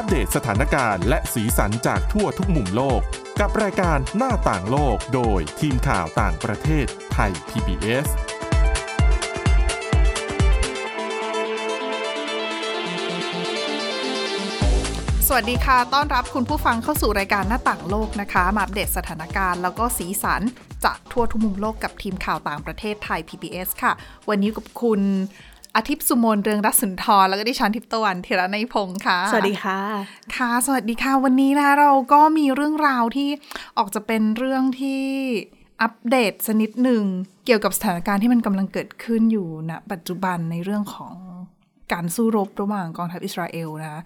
อัปเดตสถานการณ์และสีสันจากทั่วทุกมุมโลก กับรายการหน้าต่างโลกโดยทีมข่าวต่างประเทศไทย PBS สวัสดีค่ะ ต้อนรับคุณผู้ฟังเข้าสู่รายการหน้าต่างโลกนะคะ มาอัปเดตสถานการณ์แล้วก็สีสันจากทั่วทุกมุมโลกกับทีมข่าวต่างประเทศไทย PBS ค่ะ วันนี้กับคุณ อาทิตย์สุโมนเรืองรัศนทรแล้วก็ดิฉันทิพย์ตะวันเทระในยพงค์ค่ะ สวัสดีค่ะ ค่ะ สวัสดีค่ะ วันนี้นะคะเราก็มีเรื่องราวที่ออกจะเป็นเรื่องที่อัปเดตสนิดหนึ่งเกี่ยวกับสถานการณ์ที่มันกำลังเกิดขึ้นอยู่ณปัจจุบันในเรื่องของการสู้รบระหว่างกองทัพอิสราเอลนะคะ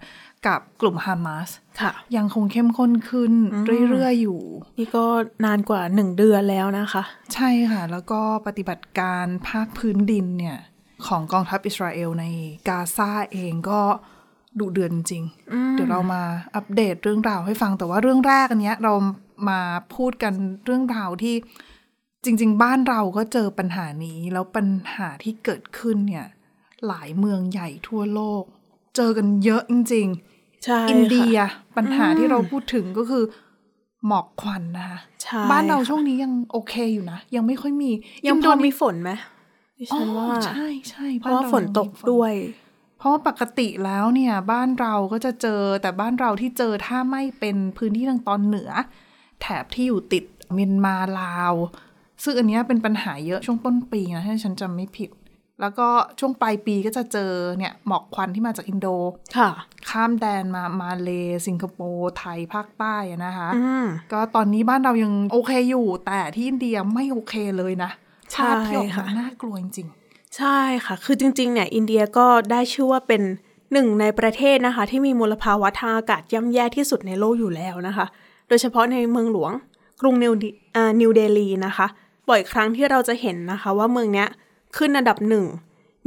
กับกลุ่มฮามาสค่ะ ยังคงเข้มข้นขึ้นเรื่อย ๆ อยู่ นี่ก็นานกว่าหนึ่งเดือนแล้วนะคะ ใช่ค่ะ แล้วก็ปฏิบัติการภาคพื้นดินเนี่ย ของกองทัพอิสราเอลในกาซาเองก็ดุเดือนจริง เดี๋ยวเรามาอัปเดตเรื่องราวให้ฟังแต่ว่าเรื่องแรกอันเนี้ยเรามาพูดกันเรื่องราวที่จริง ๆ บ้านเราก็เจอปัญหานี้ แล้วปัญหาที่เกิดขึ้นเนี่ยหลายเมืองใหญ่ทั่วโลก เจอกันเยอะจริงๆใช่อินเดียค่ะปัญหาที่เราพูดถึงก็คือหมอกควันนะคะใช่บ้านเราค่ะช่วงนี้ยังโอเคอยู่นะ ยังไม่ค่อยมียังอินพโดอนีมีฝนไหม ดิอ๋อฉันว่าใช่ใช่เพราะว่าบ้ฝนตกด้วย เพราะว่าปกติแล้วเนี่ย บ้านเราก็จะเจอแต่บ้านเราที่เจอถ้าไม่เป็นพื้นที่ทางตอนเหนือ แถบที่อยู่ติดเมียนมาลาว ซึ่งอันเนี้ยเป็นปัญหาเยอะช่วงต้นปีนะถ้าฉันจำไม่ผิด แล้วก็ช่วงปลายปีก็จะเจอเนี่ยหมอกควันที่มาจากอินโดค่ะ ข้ามแดนมามาเลสิงคโปร์ไทยภาคใต้อะนะคะอืมก็ตอนนี้บ้านเรายังโอเคอยู่ แต่ที่อินเดียไม่โอเคเลยนะใช่ ภาพที่ออกมาค่ะน่ากลัวจริงใช่ค่ะ คือจริง ๆ เนี่ย อินเดียก็ได้ชื่อว่าเป็นหนึ่งในประเทศนะคะ ที่มีมลภาวะทางอากาศย่ำแย่ที่สุดในโลกอยู่แล้วนะคะ โดยเฉพาะในเมืองหลวงกรุงนิวดิอ่านิวเดลีนะคะ บ่อยครั้งที่เราจะเห็นนะคะ ว่าเมืองเนี้ยขึ้นอันดับหนึ่ง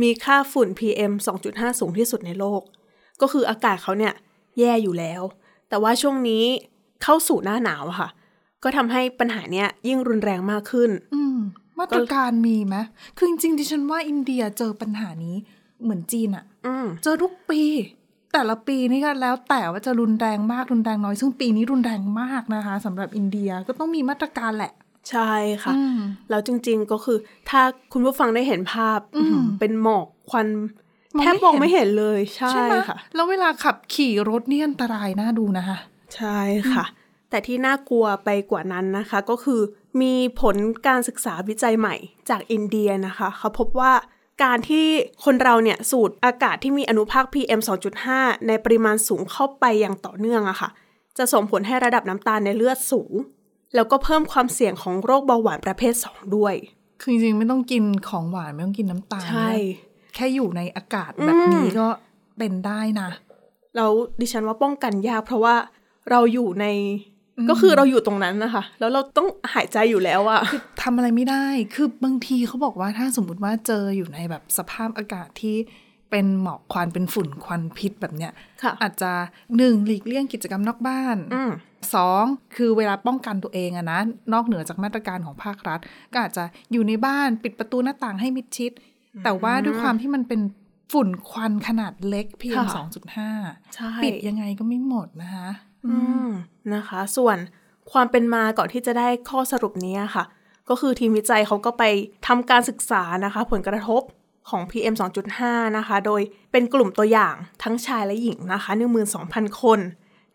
มีค่าฝุ่น PM 2.5 สูงที่สุดในโลก ก็คืออากาศเขาเนี่ยแย่อยู่แล้ว แต่ว่าช่วงนี้เข้าสู่หน้าหนาวอะค่ะ ก็ทำให้ปัญหาเนี้ยยิ่งรุนแรงมากขึ้นๆอื มมาตรการมีไหมคือจริงๆดิฉันว่าอินเดียเจอปัญหานี้เหมือนจีนอะอืมเจอทุกปี แต่ละปีนี่ก็แล้วแต่ว่าจะรุนแรงมากรุนแรงน้อย ซึ่งปีนี้รุนแรงมากนะคะสำหรับอินเดียก็ต้องมีมาตรการแหละ ใช่ค่ะอืมแล้วจริงๆก็คือ ถ้าคุณผู้ฟังได้เห็นภาพอืมเป็นหมอกควันมองไม่แทบมองไม่เห็นเลยใช่ใช่ไหมค่ะแล้วเวลาขับขี่รถนี่อันตรายน่าดูนะคะ ใช่ค่ะ แต่ที่น่ากลัวไปกว่านั้นนะคะ ก็คือ มีผลการศึกษาวิจัยใหม่จากอินเดียนะคะเขาพบว่าการที่คนเราเนี่ยสูดอากาศที่มีอนุภาค PM 2.5 ในปริมาณสูงเข้าไปอย่างต่อเนื่องอะค่ะ จะส่งผลให้ระดับน้ำตาลในเลือดสูง แล้วก็เพิ่มความเสี่ยงของโรคเบาหวานประเภท 2 ด้วย คือจริงๆ ไม่ต้องกินของหวาน ไม่ต้องกินน้ำตาลใช่ แค่อยู่ในอากาศแบบนี้ก็เป็นได้นะ แล้วดิฉันว่าป้องกันยากเพราะว่าเราอยู่ใน ก็คือเราอยู่ตรงนั้นนะคะ แล้วเราต้องหายใจอยู่แล้วอะทำอะไรไม่ได้ คือบางทีเขาบอกว่าถ้าสมมติว่าเจออยู่ในแบบสภาพอากาศที่เป็นหมอกควันเป็นฝุ่นควันพิษแบบเนี้ยค่ะอาจจะหนึ่งหลีกเลี่ยงกิจกรรมนอกบ้านอืมสองคือเวลาป้องกันตัวเองอะนะนอกเหนือจากมาตรการของภาครัฐ ก็อาจจะอยู่ในบ้านปิดประตูหน้าต่างให้มิดชิด แต่ว่าด้วยความที่มันเป็นฝุ่นควันขนาดเล็ก PM ค่ะ2.5ใช่ปิดยังไงก็ไม่หมดนะคะอืม นะคะ ส่วนความเป็นมาก่อนที่จะได้ข้อสรุปนี้ค่ะ ก็คือทีมวิจัยเขาก็ไปทำการศึกษานะคะ ผลกระทบของ PM 2.5 นะคะ โดยเป็นกลุ่มตัวอย่างทั้งชายและหญิงนะคะ 12,000 คน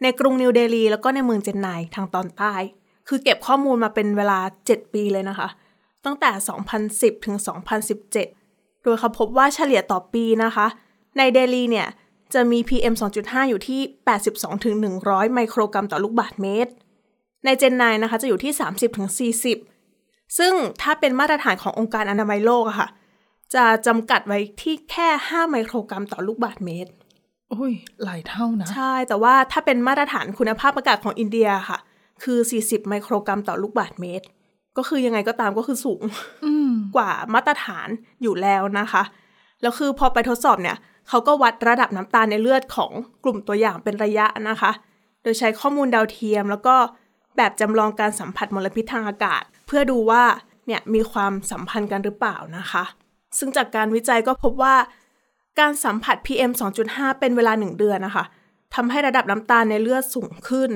ในกรุงนิวเดลี แล้วก็ในเมืองเจนไนทางตอนใต้ คือเก็บข้อมูลมาเป็นเวลา 7 ปีเลยนะคะ ตั้งแต่ 2010 ถึง 2017 โดยเขาพบว่าเฉลี่ยต่อปีนะคะ ในเดลีเนี่ย จะมี PM 2.5 อยู่ที่ 82ถึง100 ไมโครกรัมต่อลูกบาศก์เมตร ในเจนไนนะคะจะอยู่ที่ 30ถึง40 ซึ่งถ้าเป็นมาตรฐานขององค์การอนามัยโลกอะค่ะ จะจำกัดไว้ที่แค่ 5 ไมโครกรัมต่อลูกบาศก์เมตรโอ้ย หลายเท่านะ ใช่ แต่ว่าถ้าเป็นมาตรฐานคุณภาพอากาศของอินเดียค่ะ คือ 40 ไมโครกรัมต่อลูกบาศก์เมตร ก็คือยังไงก็ตามก็คือสูงอืมกว่ามาตรฐานอยู่แล้วนะคะ แล้วคือพอไปทดสอบเนี่ย เขาก็วัดระดับน้ำตาลในเลือดของกลุ่มตัวอย่างเป็นระยะนะคะ โดยใช้ข้อมูลดาวเทียม แล้วก็แบบจำลองการสัมผัสมลพิษทางอากาศ เพื่อดูว่าเนี่ยมีความสัมพันธ์กันหรือเปล่านะคะ ซึ่งจากการวิจัยก็พบว่า การสัมผัส PM 2.5 เป็นเวลา 1 เดือนนะคะทำให้ระดับน้ำตาลในเลือดสูงขึ้น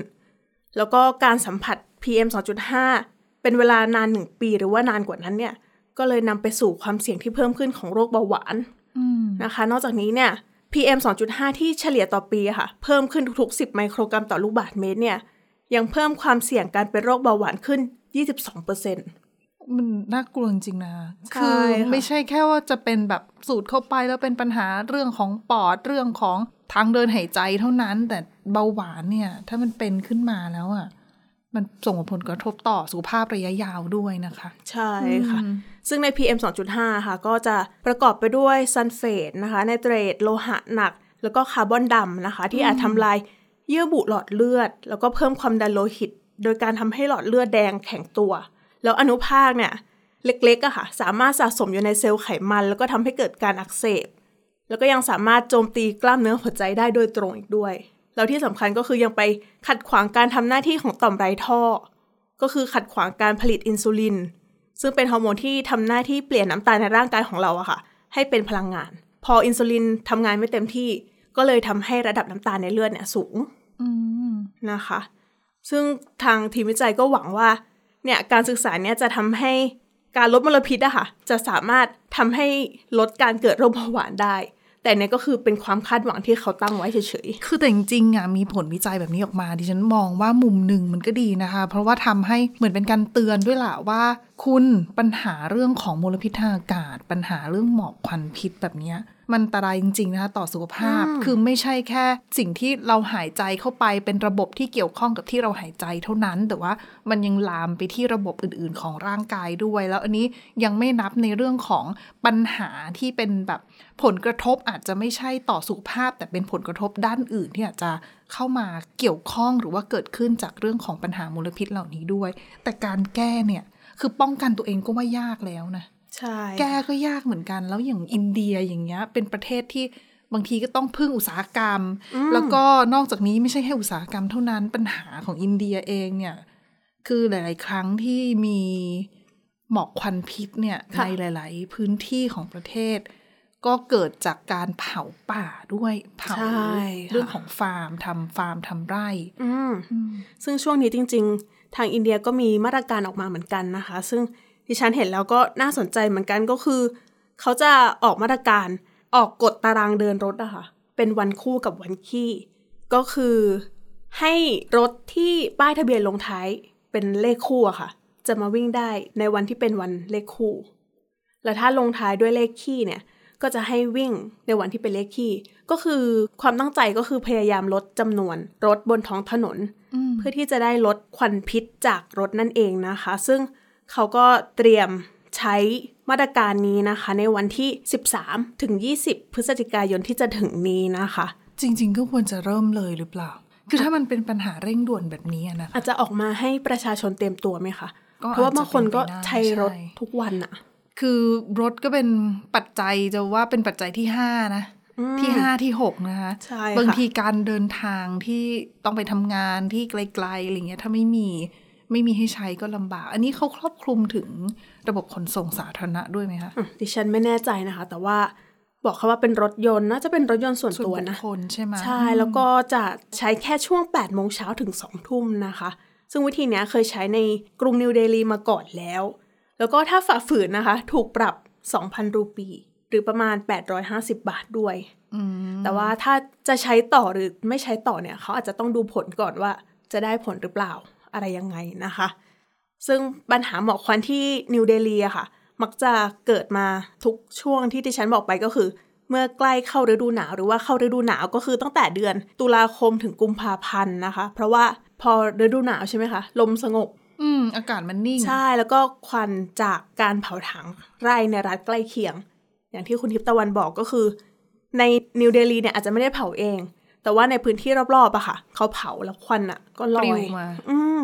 แล้วก็การสัมผัส PM 2.5 เป็นเวลานานหนึ่งปี หรือว่านานกว่านั้นเนี่ยก็เลยนำไปสู่ความเสี่ยงที่เพิ่มขึ้นของโรคเบาหวาน นะคะ นอกจากนี้เนี่ย PM 2.5 ที่เฉลี่ยต่อปีอะค่ะ เพิ่มขึ้นทุกๆ 10 ไมโครกรัมต่อลูกบาศก์เมตรเนี่ย ยังเพิ่มความเสี่ยงการเป็นโรคเบาหวานขึ้น 22%เปอร์เซ็นต์มันน่ากลัวจริงๆนะใช่คือค่ะไม่ใช่แค่ว่าจะเป็นแบบสูดเข้าไปแล้วเป็นปัญหาเรื่องของปอดเรื่องของทางเดินหายใจเท่านั้น แต่เบาหวานเนี่ย ถ้ามันเป็นขึ้นมาแล้วอะ มันส่งผลกระทบต่อสุขภาพระยะยาวด้วยนะคะ ใช่ค่ะ ซึ่งใน PM 2.5 ค่ะ ก็จะประกอบไปด้วยซัลเฟตนะคะไนเตรตโลหะหนัก แล้วก็คาร์บอนดำนะคะ ที่อาจทำลายเยื่อบุหลอดเลือด แล้วก็เพิ่มความดันโลหิต โดยการทำให้หลอดเลือดแดงแข็งตัว แล้วอนุภาคเนี่ยเล็กๆอะค่ะ สามารถสะสมอยู่ในเซลล์ไขมัน แล้วก็ทำให้เกิดการอักเสบ แล้วก็ยังสามารถโจมตีกล้ามเนื้อหัวใจได้โดยตรงอีกด้วย แล้วที่สำคัญก็คือยังไปขัดขวางการทำหน้าที่ของต่อมไรท่อ ก็คือขัดขวางการผลิตอินซูลิน ซึ่งเป็นฮอร์โมนที่ทำหน้าที่เปลี่ยนน้ำตาลในร่างกายของเราอะค่ะ ให้เป็นพลังงาน พออินซูลินทำงานไม่เต็มที่ ก็เลยทำให้ระดับน้ำตาลในเลือดเนี่ยสูงนะคะ ซึ่งทางทีมวิจัยก็หวังว่า เนี่ยการศึกษาเนี่ยจะทำให้การลดมลพิษอะค่ะ จะสามารถทำให้ลดการเกิดโรคเบาหวานได้ แต่เนี่ยก็คือเป็นความคาดหวังที่เขาตั้งไว้เฉยๆ คือแต่จริงๆอะมีผลวิจัยแบบนี้ออกมาดิฉันมองว่ามุมหนึ่งมันก็ดีนะคะ เพราะว่าทำให้เหมือนเป็นการเตือนด้วยล่ะว่า คุณปัญหาเรื่องของมลพิษทางอากาศ ปัญหาเรื่องหมอกควันพิษแบบเนี้ย มันอันตรายจริง ๆ นะคะต่อสุขภาพ คือไม่ใช่แค่สิ่งที่เราหายใจเข้าไปเป็นระบบที่เกี่ยวข้องกับที่เราหายใจเท่านั้น แต่ว่ามันยังลามไปที่ระบบอื่น ๆ ของร่างกายด้วย แล้วอันนี้ยังไม่นับในเรื่องของปัญหาที่เป็นแบบผลกระทบอาจจะไม่ใช่ต่อสุขภาพ แต่เป็นผลกระทบด้านอื่นที่อาจจะเข้ามาเกี่ยวข้องหรือว่าเกิดขึ้นจากเรื่องของปัญหามลพิษเหล่านี้ด้วย แต่การแก้เนี่ยคือป้องกันตัวเองก็ว่ายากแล้วนะๆ ใช่แก้ก็ยากเหมือนกัน แล้วอย่างอินเดียอย่างเงี้ย เป็นประเทศที่บางทีก็ต้องพึ่งอุตสาหกรรม แล้วก็นอกจากนี้ไม่ใช่แค่อุตสาหกรรมเท่านั้นปัญหาของอินเดียเองเนี่ย คือหลาย ๆ ครั้งที่มีหมอกควันพิษเนี่ยในหลาย ๆ พื้นที่ของประเทศ ก็เกิดจากการเผาป่าด้วยเผาใช่ค่ะเรื่องของฟาร์มทำฟาร์มทำไร่อืมซึ่งช่วงนี้จริง ๆ ทางอินเดียก็มีมาตรการออกมาเหมือนกันนะคะ ซึ่ง ดิฉันเห็นแล้วก็น่าสนใจเหมือนกันก็คือ เขาจะออกมาตรการออกกฎตารางเดินรถอะค่ะ เป็นวันคู่กับวันขี้ ก็คือให้รถที่ป้ายทะเบียนลงท้ายเป็นเลขคู่อะค่ะ จะมาวิ่งได้ในวันที่เป็นวันเลขคู่ แล้วถ้าลงท้ายด้วยเลขขี้เนี่ย ก็จะให้วิ่งในวันที่เป็นเลขขี้ ก็คือความตั้งใจก็คือพยายามลดจำนวนรถบนท้องถนน เพื่อที่จะได้ลดควันพิษจากรถนั่นเองนะคะ ซึ่ง เขาก็เตรียมใช้มาตรการนี้นะคะ ในวันที่ 13 ถึง 20 พฤศจิกายนที่จะถึงนี้นะคะ จริง ๆ ก็ควรจะเริ่มเลยหรือเปล่า คือถ้ามันเป็นปัญหาเร่งด่วนแบบนี้อะนะคะอาจจะออกมาให้ประชาชนเตรียมตัวไหมคะก็เพราะว่าบางคนก็อาจจะเป็นไปได้ใช้รถใช่ทุกวันอะคือรถก็เป็นปัจจัยจะว่าเป็นปัจจัยที่ห้านะที่ห้าที่หกนะคะใช่ค่ะบางทีการเดินทางที่ต้องไปทำงานที่ไกลๆอะไรเงี้ยถ้าไม่มี ไม่มีให้ใช้ก็ลำบาก อันนี้เขาครอบคลุมถึงระบบขนส่งสาธารณะด้วยไหมคะอืมดิฉันไม่แน่ใจนะคะ แต่ว่าบอกเขาว่าเป็นรถยนต์น่าจะเป็นรถยนต์ส่วนส่วนตัวบุคนะคลใช่ไหมใช่ แล้วก็จะใช้แค่ช่วง8โมงเช้าถึง2ทุ่มนะคะ ซึ่งวิธีเนี้ยเคยใช้ในกรุงนิวเดลีมาก่อนแล้ว แล้วก็ถ้าฝ่าฝืนนะคะ ถูกปรับ 2,000 รูปี หรือประมาณ 850 บาทด้วยอืมแต่ว่าถ้าจะใช้ต่อหรือไม่ใช้ต่อเนี่ย เขาอาจจะต้องดูผลก่อนว่าจะได้ผลหรือเปล่า อะไรยังไงนะคะ ซึ่งปัญหาหมอกควันที่นิวเดลีอะค่ะ มักจะเกิดมาทุกช่วงที่ดิฉันบอกไปก็คือ เมื่อใกล้เข้าฤดูหนาวหรือว่าเข้าฤดูหนาวก็คือตั้งแต่เดือน ตุลาคมถึงกุมภาพันธ์นะคะ เพราะว่าพอฤดูหนาวใช่ไหมคะ ลมสงบอืม อากาศมันนิ่ง ใช่แล้วก็ควันจากการเผาถังไร่ในรัฐใกล้เคียง อย่างที่คุณทิพตะวันบอกก็คือ ในนิวเดลีเนี่ยอาจจะไม่ได้เผาเอง แต่ว่าในพื้นที่รอบๆอะค่ะ เขาเผาแล้วควันอะก็ลอปลิยวมาอืม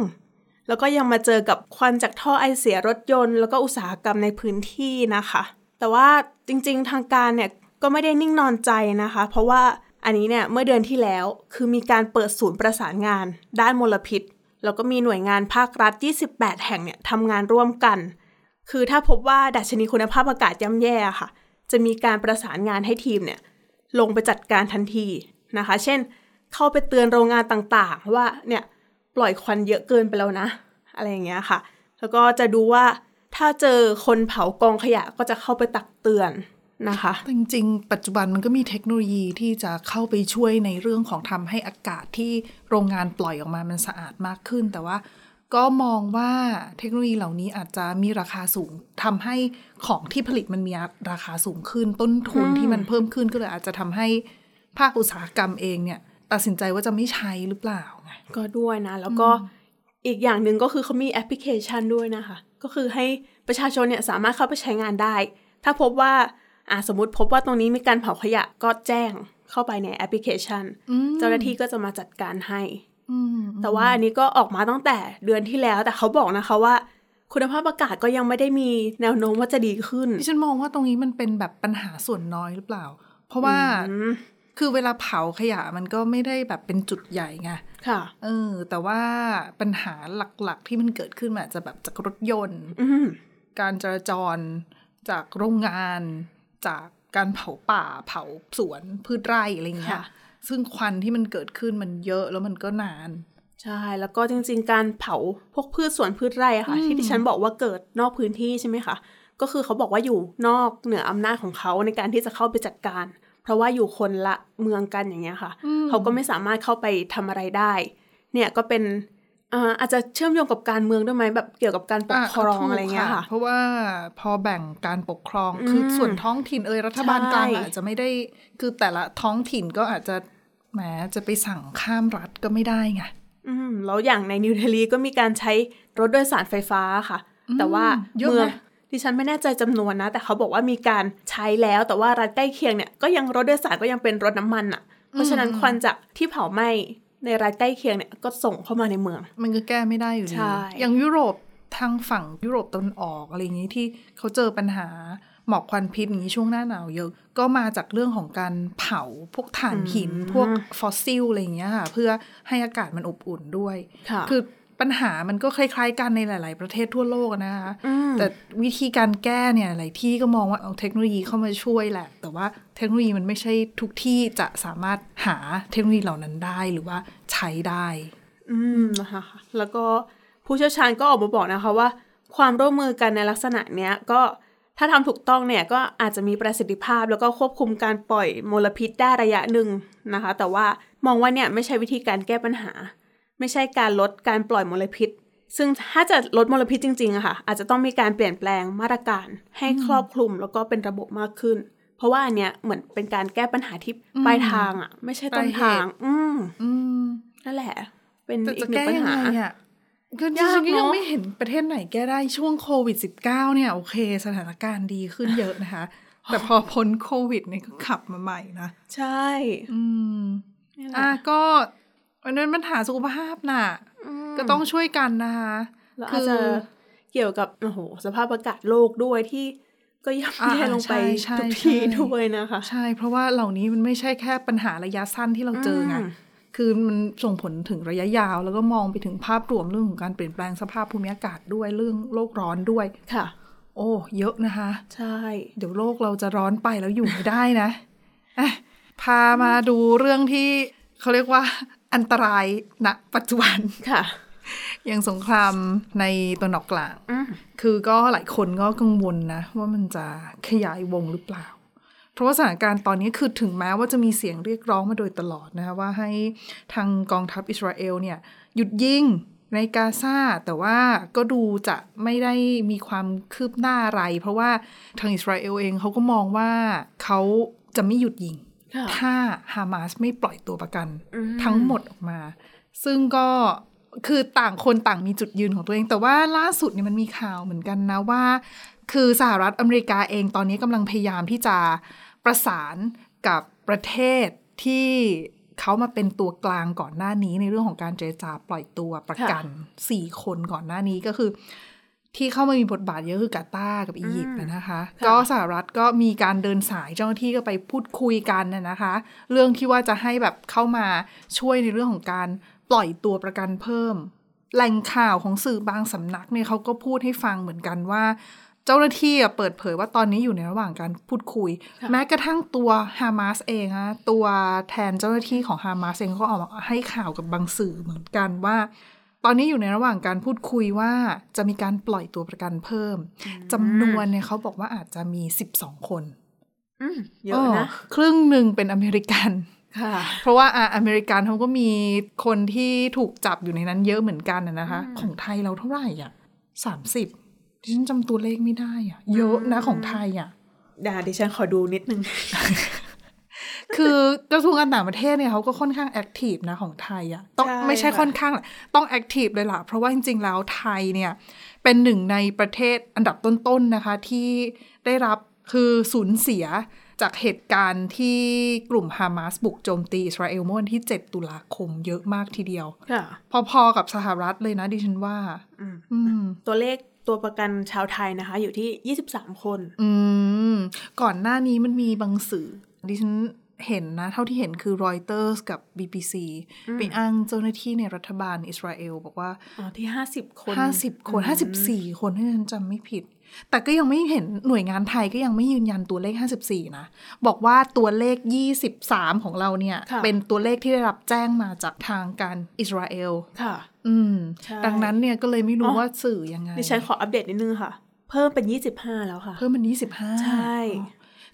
แล้วก็ยังมาเจอกับควันจากท่อไอเสียรถยนต์ แล้วก็อุตสาหกรรมในพื้นที่นะคะ แต่ว่าจริงๆทางการเนี่ยก็ไม่ได้นิ่งนอนใจนะคะ เพราะว่าอันนี้เนี่ยเมื่อเดือนที่แล้วคือมีการเปิดศูนย์ประสานงาน ด้านมลพิษ แล้วก็มีหน่วยงานภาครัฐ 28 แห่งเนี่ยทำงานร่วมกัน คือถ้าพบว่าดัชนีคุณภาพอากาศย่ำแย่ค่ะ จะมีการประสานงานให้ทีมเนี่ยลงไปจัดการทันที นะคะ เช่น เข้าไปเตือนโรงงานต่างๆ ว่าเนี่ยปล่อยควันเยอะเกินไปแล้วนะ อะไรอย่างเงี้ยค่ะ แล้วก็จะดูว่าถ้าเจอคนเผากองขยะก็จะเข้าไปตักเตือนนะคะจริงๆ ปัจจุบันมันก็มีเทคโนโลยีที่จะเข้าไปช่วยในเรื่องของทำให้อากาศที่โรงงานปล่อยออกมามันสะอาดมากขึ้น แต่ว่าก็มองว่าเทคโนโลยีเหล่านี้อาจจะมีราคาสูงทำให้ของที่ผลิตมันมีราคาสูงขึ้น ต้นทุนที่มันเพิ่มขึ้นก็เลยอาจจะทำให้ ภาคอุตสาหกรรมเองเนี่ย ตัดสินใจว่าจะไม่ใช้หรือเปล่าไงก็ด้วยนะ แล้วก็อีกอย่างหนึ่งก็คือเขามีแอปพลิเคชันด้วยนะคะ ก็คือให้ประชาชนเนี่ยสามารถเข้าไปใช้งานได้ ถ้าพบว่าอ่าสมมติพบว่าตรงนี้มีการเผาขยะก็แจ้งเข้าไปในแอปพลิเคชัน เจ้าหน้าที่ก็จะมาจัดการให้อืมแต่ว่าอันนี้ก็ออกมาตั้งแต่เดือนที่แล้ว แต่เขาบอกนะคะว่า คุณภาพอากาศก็ยังไม่ได้มีแนวโน้มว่าจะดีขึ้นดิฉันมองว่าตรงนี้มันเป็นแบบปัญหาส่วนน้อยหรือเปล่า เพราะว่าอืม คือเวลาเผาขยะมันก็ไม่ได้แบบเป็นจุดใหญ่ไง ค่ะ เออ แต่ว่าปัญหาหลักๆที่มันเกิดขึ้นมันอาจจะแบบจากรถยนต์อืมการจราจร จากโรงงาน จากการเผาป่า เผาสวนพืชไร่อะไรเงี้ยค่ะซึ่งควันที่มันเกิดขึ้นมันเยอะแล้วมันก็นาน ใช่ แล้วก็จริง ๆ การเผาพวกพืชสวนพืชไร่อะค่ะ ที่ดิฉันบอกว่าเกิดนอกพื้นที่ใช่ไหมคะ ก็คือเขาบอกว่าอยู่นอกเหนืออำนาจของเขาในการที่จะเข้าไปจัดการ เพราะว่าอยู่คนละเมืองกันอย่างเงี้ยค่ะ เขาก็ไม่สามารถเข้าไปทำอะไรได้ เนี่ยก็เป็นอ่าอาจจะเชื่อมโยงกับการเมืองด้วยไหมแบบเกี่ยวกับการปกครองถูกอะไรเงี้ยค่ะ เพราะว่าพอแบ่งการปกครองคือส่วนท้องถิ่นเอยรัฐบาลกลางใช่อาจจะไม่ได้คือแต่ละท้องถิ่นก็อาจจะแหมจะไปสั่งข้ามรัฐก็ไม่ได้ไงอืมแล้วอย่างในนิวเดลีก็มีการใช้รถโดยสารไฟฟ้าค่ะ แต่ว่าเยอะเมืองไหม ดิฉันไม่แน่ใจจำนวนนะ แต่เขาบอกว่ามีการใช้แล้วแต่ว่ารัฐใกล้เคียงเนี่ยก็ยังรถโดยสารก็ยังเป็นรถน้ำมันอะ เพราะฉะนั้นควันจากที่เผาไหม้ในรัฐใกล้เคียงเนี่ยก็ส่งเข้ามาในเมือง มันก็แก้ไม่ได้อยู่ดีใช่อย่างยุโรปทางฝั่งยุโรปตะวันออกอะไรอย่างนี้ที่เขาเจอปัญหาหมอกควันพิษอย่างนี้ช่วงหน้าหนาวเยอะ ก็มาจากเรื่องของการเผาพวกถ่านหิน พวกฟอสซิลอะไรอย่างเงี้ยค่ะ เพื่อให้อากาศมันอบอุ่นด้วยค่ะคือ ปัญหามันก็คล้ายๆ กันในหลาย ๆ ประเทศทั่วโลกนะคะอืมแต่วิธีการแก้เนี่ยหลายที่ก็มองว่าเอาเทคโนโลยีเข้ามาช่วยแหละ แต่ว่าเทคโนโลยีมันไม่ใช่ทุกที่จะสามารถหาเทคโนโลยีเหล่านั้นได้หรือว่าใช้ได้ อืมนะคะแล้วก็ผู้เชี่ยวชาญก็ออกมาบอกนะคะว่า ความร่วมมือกันในลักษณะเนี้ยก็ถ้าทำถูกต้องเนี่ยก็อาจจะมีประสิทธิภาพแล้วก็ควบคุมการปล่อยมลพิษได้ระยะหนึ่งนะคะ แต่ว่ามองว่าเนี่ยไม่ใช่วิธีการแก้ปัญหา ไม่ใช่การลดการปล่อยมลพิษ ซึ่งถ้าจะลดมลพิษจริงๆอะค่ะ อาจจะต้องมีการเปลี่ยนแปลงมาตรการให้ครอบคลุมแล้วก็เป็นระบบมากขึ้น เพราะว่าอันเนี้ยเหมือนเป็นการแก้ปัญหาที่ปลายทางอะไม่ใช่ต้นทาง อืมอืมนั่นแหละ เป็นแต่อีจะกหนึ่แก้งปัญยังหาไงอะก็ดิยากฉันก็ยังเนอะไม่เห็นประเทศไหนแก้ได้ช่วงโควิด -19 เนี่ย โอเค สถานการณ์ดีขึ้นเยอะนะคะ แต่พอพ้นโควิดเนี่ยก็ขับมาใหม่นะ ใช่ อืมนี่แหละอะก็ มันเป็นปัญหาสุขภาพน่ะมก็ต้องช่วยกันนะคะแล้วอาจจะเกี่ยวกับโอ้โหสภาพอากาศโลกด้วยที่ก็ย่ำแย่อ่าลงไปใช่ทุกใช่ทีใช่ด้วยนะคะ ใช่ เพราะว่าเหล่านี้มันไม่ใช่แค่ปัญหาระยะสั้นที่เราเจอไงอืมคือมันส่งผลถึงระยะยาว แล้วก็มองไปถึงภาพรวมเรื่องของการเปลี่ยนแปลงสภาพภูมิอากาศด้วยเรื่องโลกร้อนด้วยค่ะ โอ้ เยอะนะคะ ใช่ เดี๋ยวโลกเราจะร้อนไปแล้วอยู่ไม่ได้นะอะพามาดูเรื่องที่เขาเรียกว่า อันตรายณปัจจุบันค่ะอย่างสงครามในตะวันออกกลางอืมคือก็หลายคนก็กังวลนะ ว่ามันจะขยายวงหรือเปล่า เพราะว่าสถานการณ์ตอนนี้คือถึงแม้ว่าจะมีเสียงเรียกร้องมาโดยตลอดนะคะว่าให้ทางกองทัพอิสราเอลเนี่ย หยุดยิงในกาซาแต่ว่าก็ดูจะไม่ได้มีความคืบหน้าอะไร เพราะว่าทางอิสราเอลเองเขาก็มองว่าเขาจะไม่หยุดยิงค่ะ ถ้าฮามาสไม่ปล่อยตัวประกันอืมทั้งหมดออกมา ซึ่งก็คือต่างคนต่างมีจุดยืนของตัวเอง แต่ว่าล่าสุดเนี่ยมันมีข่าวเหมือนกันนะว่า คือสหรัฐอเมริกาเองตอนนี้กำลังพยายามที่จะประสานกับประเทศที่เขามาเป็นตัวกลางก่อนหน้านี้ในเรื่องของการเจรจาปล่อยตัวประกันสี่คนก่อนหน้านี้ก็คือ ที่เข้ามามีบทบาทเยอะคือกาตาร์กับอียิปต์นะคะ ก็สหรัฐก็มีการเดินสายเจ้าหน้าที่ก็ไปพูดคุยกันน่ะนะคะ เรื่องที่ว่าจะให้แบบเข้ามาช่วยในเรื่องของการปล่อยตัวประกันเพิ่ม แหล่งข่าวของสื่อบางสำนักเนี่ยเขาก็พูดให้ฟังเหมือนกันว่า เจ้าหน้าที่อะเปิดเผยว่าตอนนี้อยู่ในระหว่างการพูดคุย แม้กระทั่งตัวฮามาสเองนะตัวแทนเจ้าหน้าที่ของฮามาสเองก็ออกมาให้ข่าวกับบางสื่อเหมือนกันว่า ตอนนี้อยู่ในระหว่างการพูดคุยว่าจะมีการปล่อยตัวประกันเพิ่มจำนวนเนี่ยเขาบอกว่าอาจจะมี 12 คนอืมเยอะนะครึ่งหนึ่งเป็นอเมริกันค่ะเพราะว่าอะอเมริกันเขาก็มีคนที่ถูกจับอยู่ในนั้นเยอะเหมือนกันน่ะนะคะ ของไทยเราเท่าไหร่อะสามสิบดิฉันจำตัวเลขไม่ได้อะ เยอะนะของไทยอะดาดิฉันขอดูนิดนึง คือกระทรวงการต่างประเทศเนี่ยเขาก็ค่อนข้างแอคทีฟนะของไทยอะ่ะต้องใช่ไม่ใช่ค่ะค่อนข้างแหละต้องแอคทีฟเลยล่ะ เพราะว่าจริง ๆ แล้วไทยเนี่ยเป็นหนึ่งในประเทศอันดับต้น ๆ นะคะ ที่ได้รับคือสูญเสียจากเหตุการณ์ที่กลุ่มฮามาสบุกโจมตีอิสราเอลเมื่อวันที่ 7 ตุลาคมเยอะมากทีเดียวค่ะพอๆกับสหรัฐเลยนะดิฉันว่าอืมอืมตัวเลขตัวประกันชาวไทยนะคะ อยู่ที่ 23 คน อืม ก่อนหน้านี้มันมีบางสื่อดิฉัน เห็นนะ เท่าที่เห็นคือรอยเตอร์สกับ BBC ไปอ้างเจ้าหน้าที่ในรัฐบาลอิสราเอล บอกว่า อ๋อ ที่50คน50คน54คนถ้าฉันจำไม่ผิด แต่ก็ยังไม่เห็นหน่วยงานไทยก็ยังไม่ยืนยันตัวเลข 54 นะ บอกว่าตัวเลข 23 ของเราเนี่ยค่ะเป็นตัวเลขที่ได้รับแจ้งมาจากทางการอิสราเอลค่ะ อืมใช่ดังนั้นเนี่ยก็เลยไม่รู้อ๋อว่าสื่อยังไงดิฉันขออัปเดตนิดนึงค่ะ เพิ่มเป็น 25 แล้วค่ะ เพิ่มเป็น 25 ใช่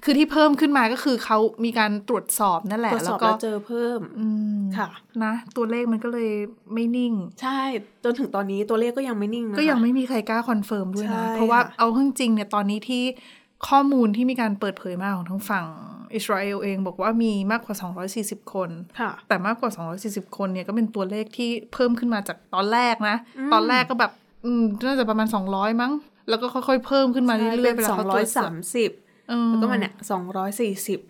คือที่เพิ่มขึ้นมาก็คือเขามีการตรวจสอบนั่นแหละตรวจสแล้วก็แล้วเจอเพิ่มอืมค่ะ นะ ตัวเลขมันก็เลยไม่นิ่ง ใช่ จนถึงตอนนี้ตัวเลขก็ยังไม่นิ่งนะคะก็ยังไม่มีใครกล้า confirm ด้วยใช่นะ เพราะว่าค่ะเอาเข้าจริงๆเนี่ยตอนนี้ที่ข้อมูลที่มีการเปิดเผยมาของทั้งฝั่งอิสราเอลเองบอกว่ามีมากกว่า 240 คนค่ะแต่มากกว่า 240 คนเนี่ยก็เป็นตัวเลขที่เพิ่มขึ้นมาจากตอนแรกนะ ตอนแรกก็แบบอืมน่าจะประมาณ 200 มั้ง แล้วก็ค่อยๆเพิ่มขึ้นมาเรื่อยๆเป็เวนลาสองเขาตร้รอวยจสอบสามสิบเออ แล้วก็มาเนี่ยสองร้อยสี่สิบ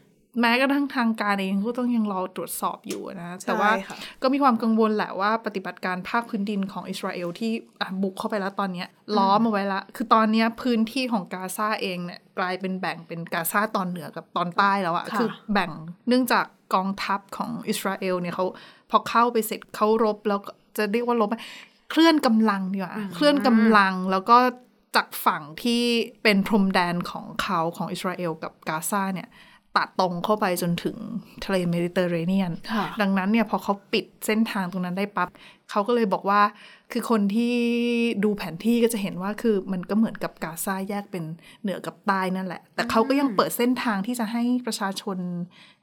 แม้กระทั่งทางการเองก็ต้องยังรอตรวจสอบอยู่นะ แต่ว่าใช่ค่ะก็มีความกังวลแหละว่าปฏิบัติการภาคพื้นดินของอิสราเอลที่อะบุกเข้าไปแล้วตอนเนี้ยล้อมเอาไว้ละ คือตอนเนี้ยพื้นที่ของกาซาเองเนี่ยกลายเป็นแบ่งเป็นกาซาตอนเหนือกับตอนใต้แล้วอะค่ะคือแบ่งเนื่องจากกองทัพของอิสราเอลเนี่ยเขาพอเข้าไปเสร็จเขารบแล้วก็จะเรียกว่ารบไหมเคลื่อนกำลังดีกว่าเคลื่อนกำลังแล้วก็ จากฝั่งที่เป็นพรมแดนของเขาของอิสราเอลกับกาซาเนี่ย ตัดตรงเข้าไปจนถึงทะเลเมดิเตอร์เรเนียนค่ะดังนั้นเนี่ยพอเขาปิดเส้นทางตรงนั้นได้ปั๊บเขาก็เลยบอกว่า คือคนที่ดูแผนที่ก็จะเห็นว่าคือมันก็เหมือนกับกาซาแยกเป็นเหนือกับใต้นั่นแหละ แต่เขาก็ยังเปิดเส้นทางที่จะให้ประชาชน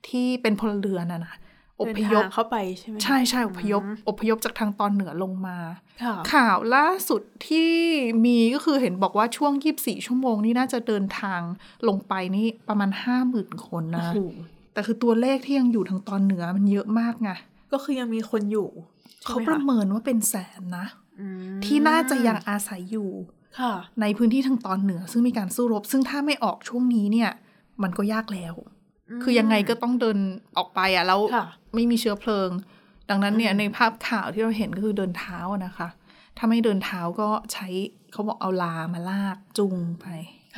ที่เป็นพลเรือนนะนะ อเดินพยพทางเข้าไปใช่ไหมใช่ใช่อพยพอพยพจากทางตอนเหนือลงมาค่ะข่าวล่าสุดที่มีก็คือเห็นบอกว่าช่วง24ชั่วโมงนี่น่าจะเดินทางลงไปนี่ประมาณ50,000คนนะโอ้โหแต่คือตัวเลขที่ยังอยู่ทางตอนเหนือมันเยอะมากไงก็คือยังมีคนอยู่ใช่เขาไหมประคะเมินว่าเป็นแสนนะอืมที่น่าจะยังอาศัยอยู่ค่ะในพื้นที่ทางตอนเหนือ ซึ่งมีการสู้รบ ซึ่งถ้าไม่ออกช่วงนี้เนี่ย มันก็ยากแล้ว คือยังไงก็ต้องเดินออกไปอะแล้วค่ะไม่มีเชื้อเพลิง ดังนั้นเนี่ยในภาพข่าวที่เราเห็นก็คือเดินเท้าอะนะคะ ถ้าไม่เดินเท้าก็ใช้เขาบอกเอาลามาลากจูงไป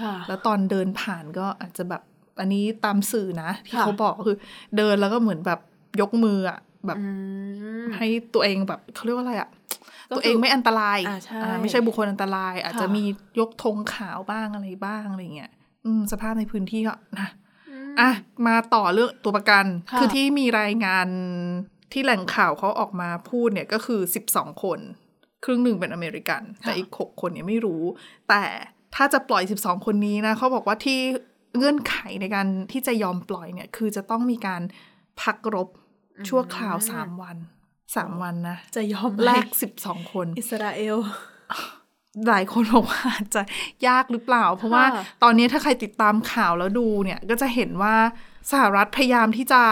ค่ะแล้วตอนเดินผ่านก็อาจจะแบบอันนี้ตามสื่อนะที่ค่ะเขาบอกก็คือ เดินแล้วก็เหมือนแบบยกมืออะแบบอืมให้ตัวเองแบบเขาเรียกว่าอะไรอะก็คือตัวเองไม่อันตรายอ่าใช่อ่าไม่ใช่บุคคลอันตราย อาจจะค่ะมียกธงขาวบ้างอะไรบ้างอะไรเงี้ยอืมสภาพในพื้นที่ก็นะ อะมาต่อเรื่องตัวประกันค่ะคือที่มีรายงานที่แหล่งข่าวเขาออกมาพูดเนี่ยก็คือสิบสองคน ครึ่งหนึ่งเป็นอเมริกัน แต่อีกหกคนเนี่ยไม่รู้ แต่ถ้าจะปล่อย12คนนี้นะเขาบอกว่าที่เงื่อนไขในการที่จะยอมปล่อยเนี่ย คือจะต้องมีการพักรบชั่วคราว3วัน3วันนะ จะยอมแลแลกก12คน อิสราเอล หลายคนบอกว่าอาจจะยากหรือเปล่า เพราะว่าค่ะตอนนี้ถ้าใครติดตามข่าวแล้วดูเนี่ย ก็จะเห็นว่าสหรัฐพยายามที่จะ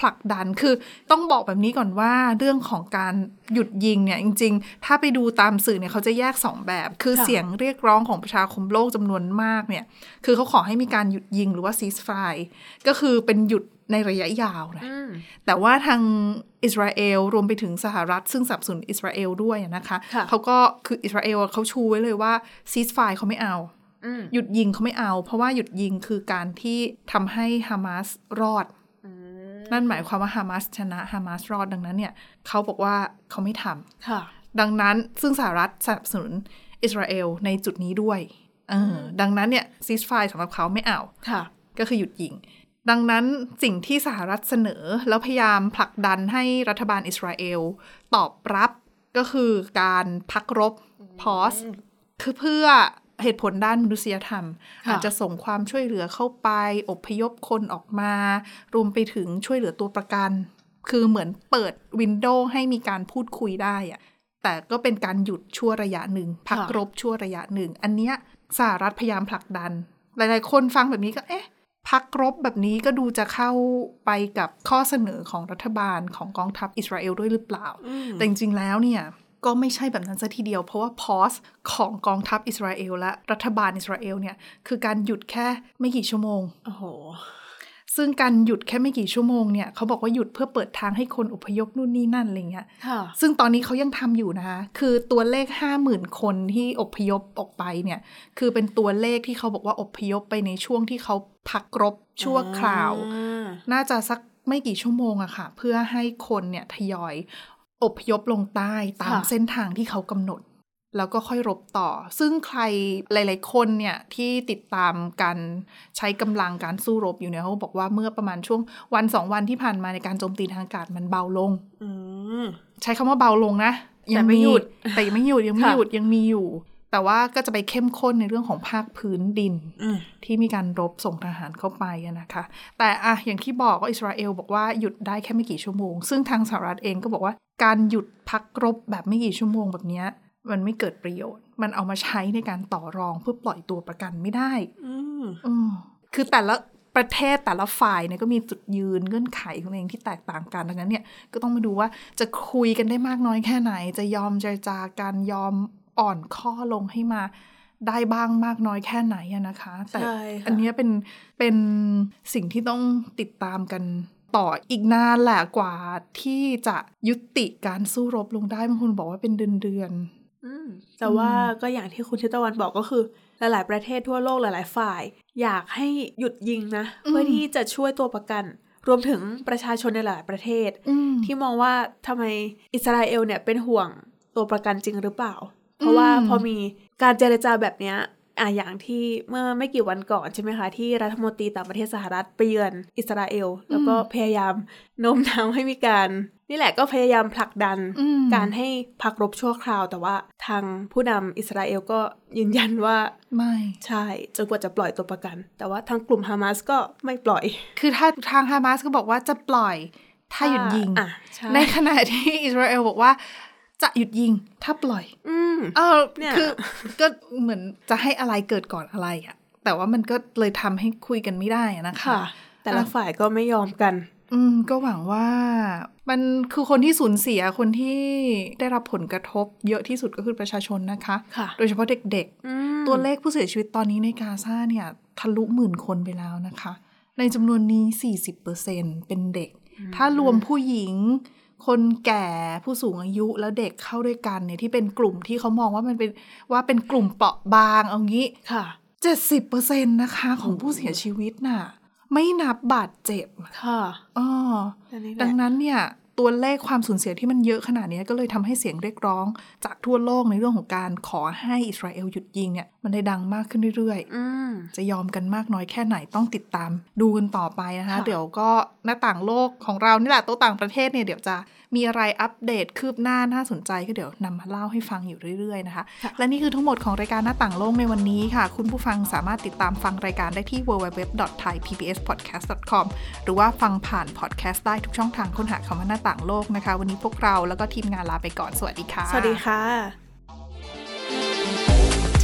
ผลักดันคือต้องบอกแบบนี้ก่อนว่าเรื่องของการหยุดยิงเนี่ยจริง ๆ ถ้าไปดูตามสื่อเนี่ยเขาจะแยกสองแบบ คือค่ะเสียงเรียกร้องของประชาคมโลกจำนวนมากเนี่ย คือเขาขอให้มีการหยุดยิงหรือว่าซีสไฟก็คือเป็นหยุด ในระยะยาวนะอืมแต่ว่าทางอิสราเอลรวมไปถึงสหรัฐ ซึ่งสนับสนุนอิสราเอลด้วยนะคะค่ะเขาก็คืออิสราเอลเขาชูไว้เลยว่าซีสไฟเขาไม่เอาอืมหยุดยิงเขาไม่เอา เพราะว่าหยุดยิงคือการที่ทำให้ฮามาสรอดนั่นหมายความว่าฮามาสชนะฮามาสรอดดังนั้นเนี่ยเขาบอกว่าเขาไม่ทำค่ะดังนั้นซึ่งสหรัฐสนับสนุนอิสราเอลในจุดนี้ด้วยเออดังนั้นเนี่ยซีสไฟสำหรับเขาไม่เอาค่ะก็คือหยุดยิง ดังนั้นสิ่งที่สหรัฐเสนอ แล้วพยายามผลักดันให้รัฐบาลอิสราเอล ตอบรับก็คือการพักรบพอสคือเพื่อเหตุผลด้านมนุษยธรรมค่ะอาจจะส่งความช่วยเหลือเข้าไปอพยพคนออกมา รวมไปถึงช่วยเหลือตัวประกัน คือเหมือนเปิดวินโดว์ให้มีการพูดคุยได้อะแต่ก็เป็นการหยุดชั่วระยะหนึ่ง พักค่ะรบชั่วระยะหนึ่ง อันเนี้ยสหรัฐพยายามผลักดัน หลาย ๆ คนฟังแบบนี้ก็เอ๊ะ พักรบแบบนี้ก็ดูจะเข้าไปกับข้อเสนอของรัฐบาลของกองทัพอิสราเอลด้วยหรือเปล่า แต่จริงๆแล้วเนี่ยก็ไม่ใช่แบบนั้นซะทีเดียว เพราะว่าพอสของกองทัพอิสราเอลและรัฐบาลอิสราเอลเนี่ย คือการหยุดแค่ไม่กี่ชั่วโมง โอ้โห ซึ่งการหยุดแค่ไม่กี่ชั่วโมงเนี่ยเขาบอกว่าหยุดเพื่อเปิดทางให้คนอพยพนู่นนี่นั่นอะไรเงี้ยค่ะซึ่งตอนนี้เขายังทำอยู่นะคะ คือตัวเลขห้าหมื่นคนที่อพยพออกไปเนี่ย คือเป็นตัวเลขที่เขาบอกว่าอพยพไปในช่วงที่เขาพักรบชั่วคราวอ่าน่าจะสักไม่กี่ชั่วโมงอะค่ะ เพื่อให้คนเนี่ยทยอยอพยพลงใต้ตามเส้นทางที่เขากำหนด แล้วก็ค่อยรบต่อ ซึ่งใครหลาย ๆ คนเนี่ยที่ติดตามการใช้กำลังการสู้รบอยู่เนี่ยเขาบอกว่าเมื่อประมาณช่วงวันสองวันที่ผ่านมาในการโจมตีทางอากาศมันเบาลงอืมใช้คำว่าเบาลงนะแต่ไม่หยุดแต่ยังไม่หยุดยังไม่ค่ะหยุดยังมีอยู่ แต่ว่าก็จะไปเข้มข้นในเรื่องของภาคพื้นดินอืมที่มีการรบส่งทหารเข้าไปอะนะคะ แต่อะอย่างที่บอกว่าอิสราเอลบอกว่าหยุดได้แค่ไม่กี่ชั่วโมง ซึ่งทางสหรัฐเองก็บอกว่าการหยุดพักรบแบบไม่กี่ชั่วโมงแบบเนี้ย มันไม่เกิดประโยชน์ มันเอามาใช้ในการต่อรองเพื่อปล่อยตัวประกันไม่ได้อืมอืมคือแต่ละประเทศแต่ละฝ่ายเนี่ยก็มีจุดยืนเงื่อนไขของตัวเองที่แตกต่างกันดังนั้นเนี่ยก็ต้องมาดูว่าจะคุยกันได้มากน้อยแค่ไหน จะยอมเจรจากันยอมอ่อนข้อลงให้มาได้บ้างมากน้อยแค่ไหนอะนะคะ แต่ใช่ค่ะอันเนี้ยเป็นเป็นสิ่งที่ต้องติดตามกันต่ออีกนานแหละกว่าที่จะยุติการสู้รบลงได้บางคนบอกว่าเป็นเดือนเดือนๆอืม แต่ว่าก็อย่างที่คุณทิตวันบอกก็คือ หลาย ๆ ประเทศทั่วโลกหลาย ๆ ฝ่าย อยากให้หยุดยิงนะ เพื่อที่จะช่วยตัวประกัน รวมถึงประชาชนในหลายประเทศอืมที่มองว่าทำไมอิสราเอลเนี่ยเป็นห่วงตัวประกันจริงหรือเปล่า เพราะว่าอืมพอมีการเจรจาแบบเนี้ย อะอย่างที่เมื่อไม่กี่วันก่อนใช่ไหมคะ ที่รัฐมนตรีต่างประเทศสหรัฐไปเยือนอิสราเอล แล้วก็พยายามโน้มน้าวให้มีการ นี่แหละก็พยายามผลักดันอืมการให้พักรบชั่วคราว แต่ว่าทางผู้นำอิสราเอลก็ยืนยันว่าไม่ใช่จนกว่าจะปล่อยตัวประกัน แต่ว่าทางกลุ่มฮามาสก็ไม่ปล่อย คือถ้าทางฮามาสก็บอกว่าจะปล่อยถ้าหยุดยิงอะใช่ในขณะที่อิสราเอลบอกว่า จะหยุดยิงถ้าปล่อย อืมเออเนี่ยคือก็เหมือนจะให้อะไรเกิดก่อนอะไรอะแต่ว่ามันก็เลยทำให้คุยกันไม่ได้อะนะคะค่ะแต่ละฝ่ายก็ไม่ยอมกัน อืม ก็หวังว่า มันคือคนที่สูญเสียคนที่ได้รับผลกระทบ เยอะที่สุดก็คือประชาชนนะคะค่ะโดยเฉพาะเด็กอืมๆตัวเลขผู้เสียชีวิตตอนนี้ในกาซาเนี่ย ทะลุหมื่นคนไปแล้วนะคะ ในจำนวนนี้ 40%เป็นเด็ก ถ้ารวมผู้หญิง คนแก่ผู้สูงอายุและเด็กเข้าด้วยกันเนี่ยที่เป็นกลุ่มที่เขามองว่ามันเป็นว่าเป็นกลุ่มเปราะบางเอางี้ค่ะ70%นะคะ ของผู้เสียชีวิตน่ะ ไม่นับบาดเจ็บค่ะอ๋ออันนี้แหดัละงนั้นเนี่ย ตัวเลขความสูญเสียที่มันเยอะขนาดนี้ก็เลยทำให้เสียงเรียกร้อง จากทั่วโลกในเรื่องของการขอให้อิสราเอลหยุดยิงเนี่ยมันได้ดังมากขึ้นเรื่อยอืมๆจะยอมกันมากน้อยแค่ไหนต้องติดตามดูกันต่อไปนะคะค่ะเดี๋ยวก็หน้าต่างโลกของเรานี่แหละโต๊ะต่างประเทศเนี่ยเดี๋ยวจะ มีอะไรอัปเดตคืบหน้าน่าสนใจก็เดี๋ยวนำมาเล่าให้ฟังอยู่เรื่อย ๆ นะคะ และนี่คือทั้งหมดของรายการหน้าต่างโลกในวันนี้ค่ะ คุณผู้ฟังสามารถติดตามฟังรายการได้ที่ www.thaipbspodcast.com หรือว่าฟังผ่านพอดแคสต์ได้ทุกช่องทางค้นหาคำว่าหน้าต่างโลกนะคะ วันนี้พวกเราแล้วก็ทีมงานลาไปก่อนสวัสดีค่ะ สวัสดีค่ะ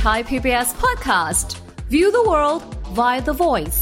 Thai PBS podcast. View the world via the voice.